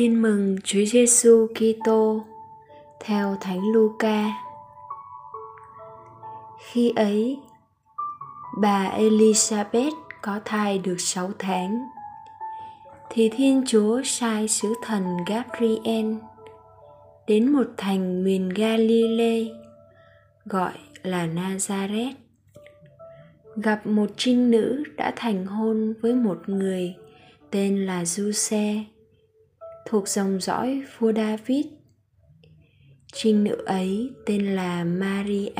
Tin mừng Chúa Giêsu Kitô theo Thánh Luca. Khi ấy, bà Elizabeth có thai được 6 tháng. Thì Thiên Chúa sai sứ thần Gabriel đến một thành miền Galilee gọi là Nazareth. Gặp một trinh nữ đã thành hôn với một người tên là Giuse thuộc dòng dõi vua David. Trinh nữ ấy tên là Maria.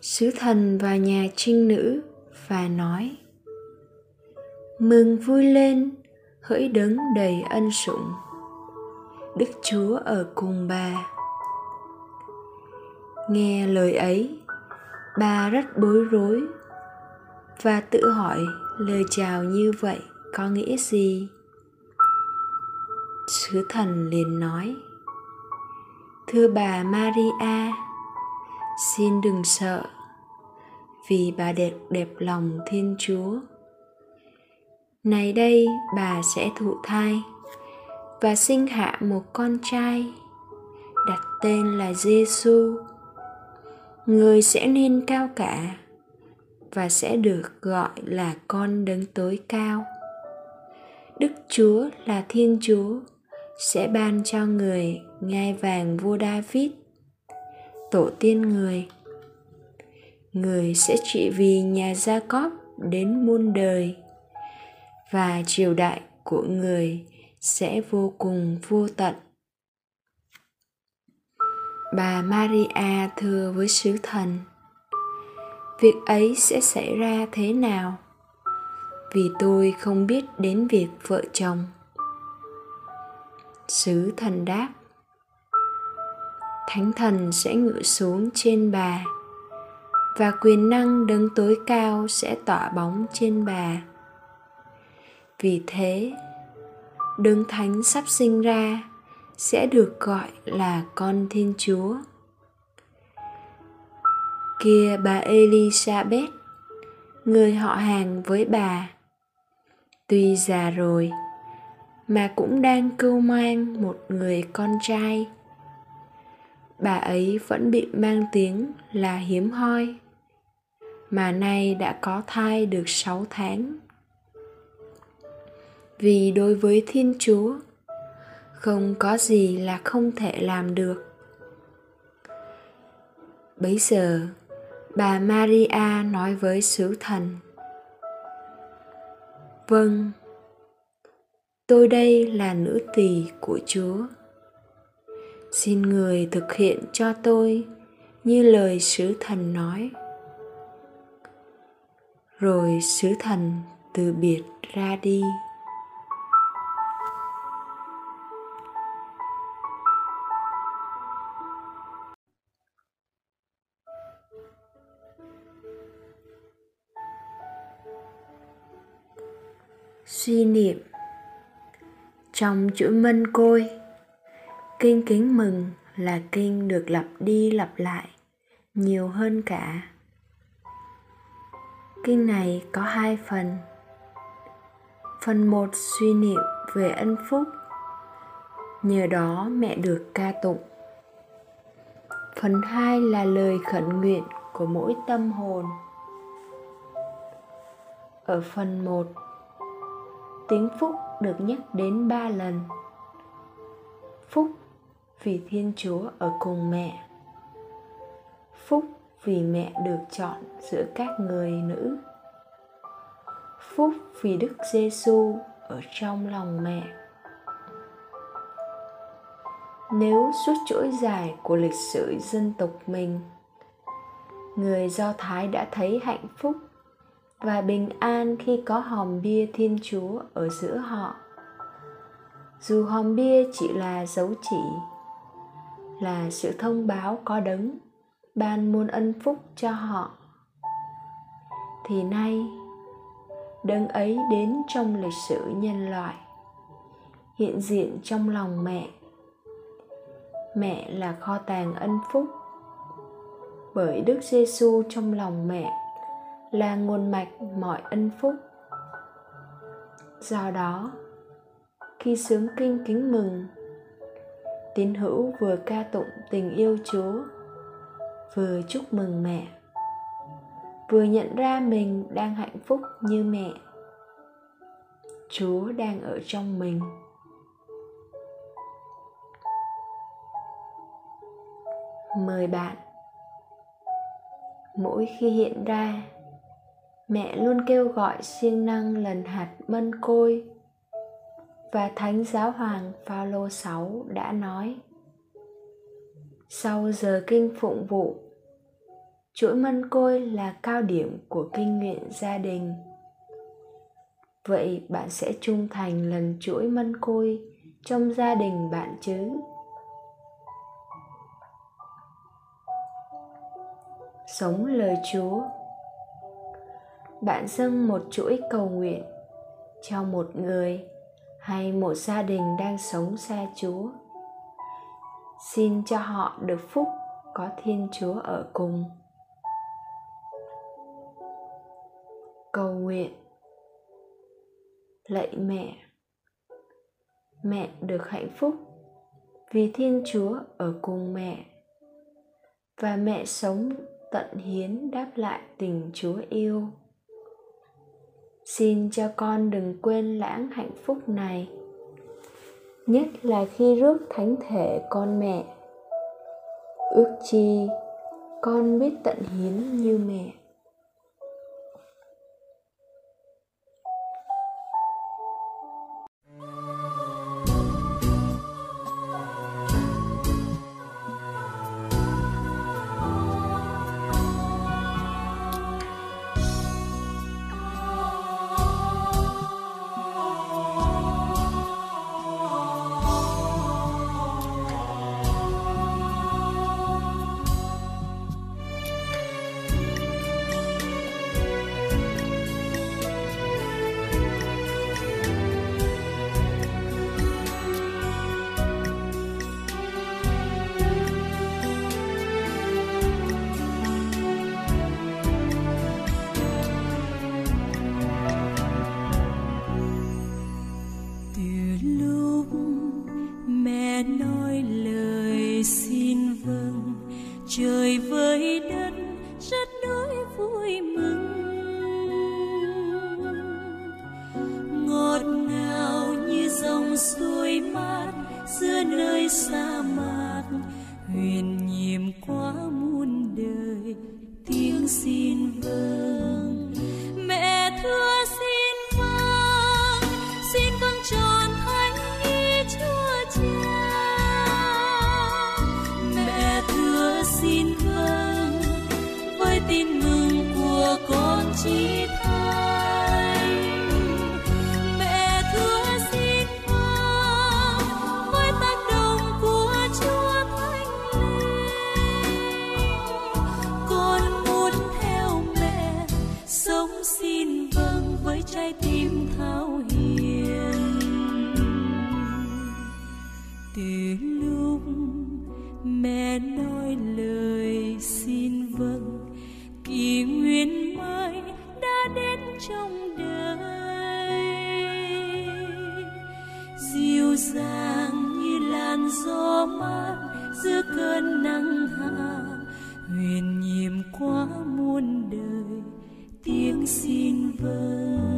Sứ thần vào nhà trinh nữ và nói Mừng vui lên, hỡi đấng đầy ân sủng. Đức Chúa ở cùng bà. Nghe lời ấy, bà rất bối rối và tự hỏi lời chào như vậy có nghĩa gì? Sứ thần liền nói, thưa bà maria, xin đừng sợ, vì bà đẹp đẹp lòng thiên chúa. Này đây, bà sẽ thụ thai và sinh hạ một con trai, đặt tên là giêsu người sẽ nên cao cả và sẽ được gọi là con đấng tối cao. Đức chúa là thiên chúa, sẽ ban cho người ngai vàng vua david, tổ tiên người. Người sẽ trị vì nhà gia cóp đến muôn đời, và triều đại của người sẽ vô cùng vô tận. Bà maria thưa với sứ thần việc ấy sẽ xảy ra thế nào? Vì tôi không biết đến việc vợ chồng. Sứ thần đáp. Thánh thần sẽ ngự xuống trên bà, và quyền năng đấng tối cao sẽ tỏa bóng trên bà. Vì thế, đấng thánh sắp sinh ra sẽ được gọi là con thiên chúa kia bà Elizabeth, người họ hàng với bà. Tuy già rồi, mà cũng đang cưu mang một người con trai. Bà ấy vẫn bị mang tiếng là hiếm hoi, mà nay đã có thai được sáu tháng. Vì đối với Thiên Chúa, không có gì là không thể làm được. Bấy giờ, bà maria nói với sứ thần. Vâng tôi đây là nữ tỳ của chúa. Xin người thực hiện cho tôi như lời sứ thần nói. Rồi sứ thần từ biệt ra đi. Suy niệm. Trong chuỗi mân côi, kinh kính mừng là kinh được lặp đi lặp lại nhiều hơn cả. Kinh này có hai phần. Phần một suy niệm về ân phúc, nhờ đó mẹ được ca tụng. Phần hai là lời khẩn nguyện của mỗi tâm hồn. Ở phần một tiếng phúc được nhắc đến ba lần. Phúc vì thiên chúa ở cùng mẹ. Phúc vì mẹ được chọn giữa các người nữ. Phúc vì đức giêsu ở trong lòng mẹ. Nếu suốt chuỗi dài của lịch sử dân tộc mình, người do thái đã thấy hạnh phúc và bình an khi có hòm bia thiên chúa ở giữa họ. Dù hòm bia chỉ là dấu chỉ, là sự thông báo có đấng, ban muôn ân phúc cho họ, thì nay, đấng ấy đến trong lịch sử nhân loại, hiện diện trong lòng mẹ. Mẹ là kho tàng ân phúc bởi đức giêsu trong lòng mẹ là nguồn mạch mọi ân phúc. Do đó, khi sướng kinh kính mừng, tín hữu vừa ca tụng tình yêu chúa, vừa chúc mừng mẹ, vừa nhận ra mình đang hạnh phúc như mẹ, chúa đang ở trong mình. Mời bạn, mỗi khi hiện ra mẹ luôn kêu gọi siêng năng lần hạt mân côi. Và thánh giáo hoàng Phaolô 6 đã nói, sau giờ kinh phụng vụ, chuỗi mân côi là cao điểm của kinh nguyện gia đình. Vậy bạn sẽ trung thành lần chuỗi mân côi trong gia đình bạn chứ? Sống lời chúa bạn dâng một chuỗi cầu nguyện cho một người hay một gia đình đang sống xa chúa. Xin cho họ được phúc có thiên chúa ở cùng. Cầu nguyện. Lạy mẹ. Mẹ được hạnh phúc vì thiên chúa ở cùng mẹ. Và mẹ sống tận hiến đáp lại tình chúa yêu xin cho con đừng quên lãng hạnh phúc này. Nhất là khi rước thánh thể con mẹ. Ước chi con biết tận hiến như mẹ. see. trong đời. Dịu dàng như làn gió mát giữa cơn nắng hạ huyền nhiệm quá muôn đời, tiếng xin vâng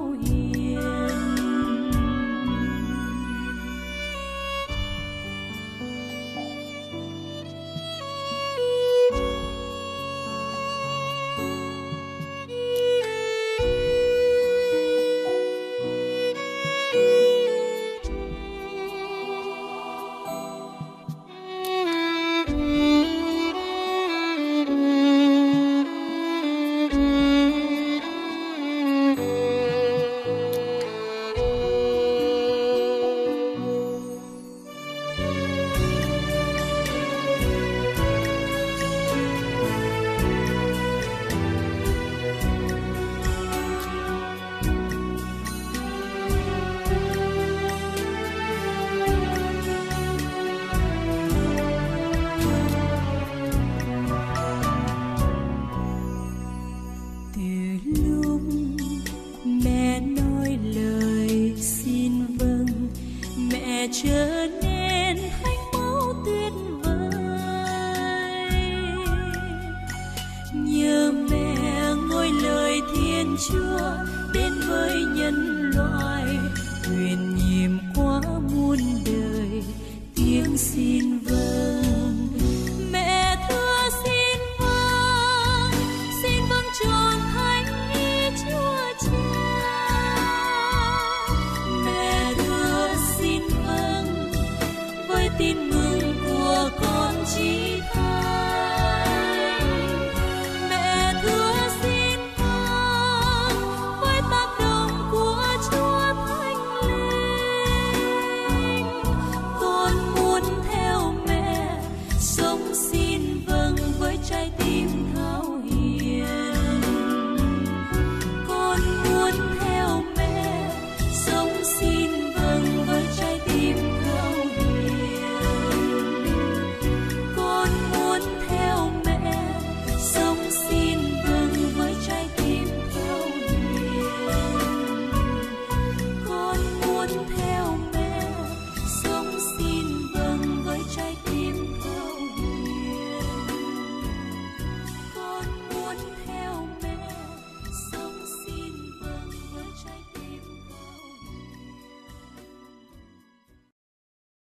trở nên thánh mẫu tuyệt vời. Nhờ mẹ ngôi lời thiên chúa đến với nhân loại huyền nhiệm quá muôn đời, tiếng xin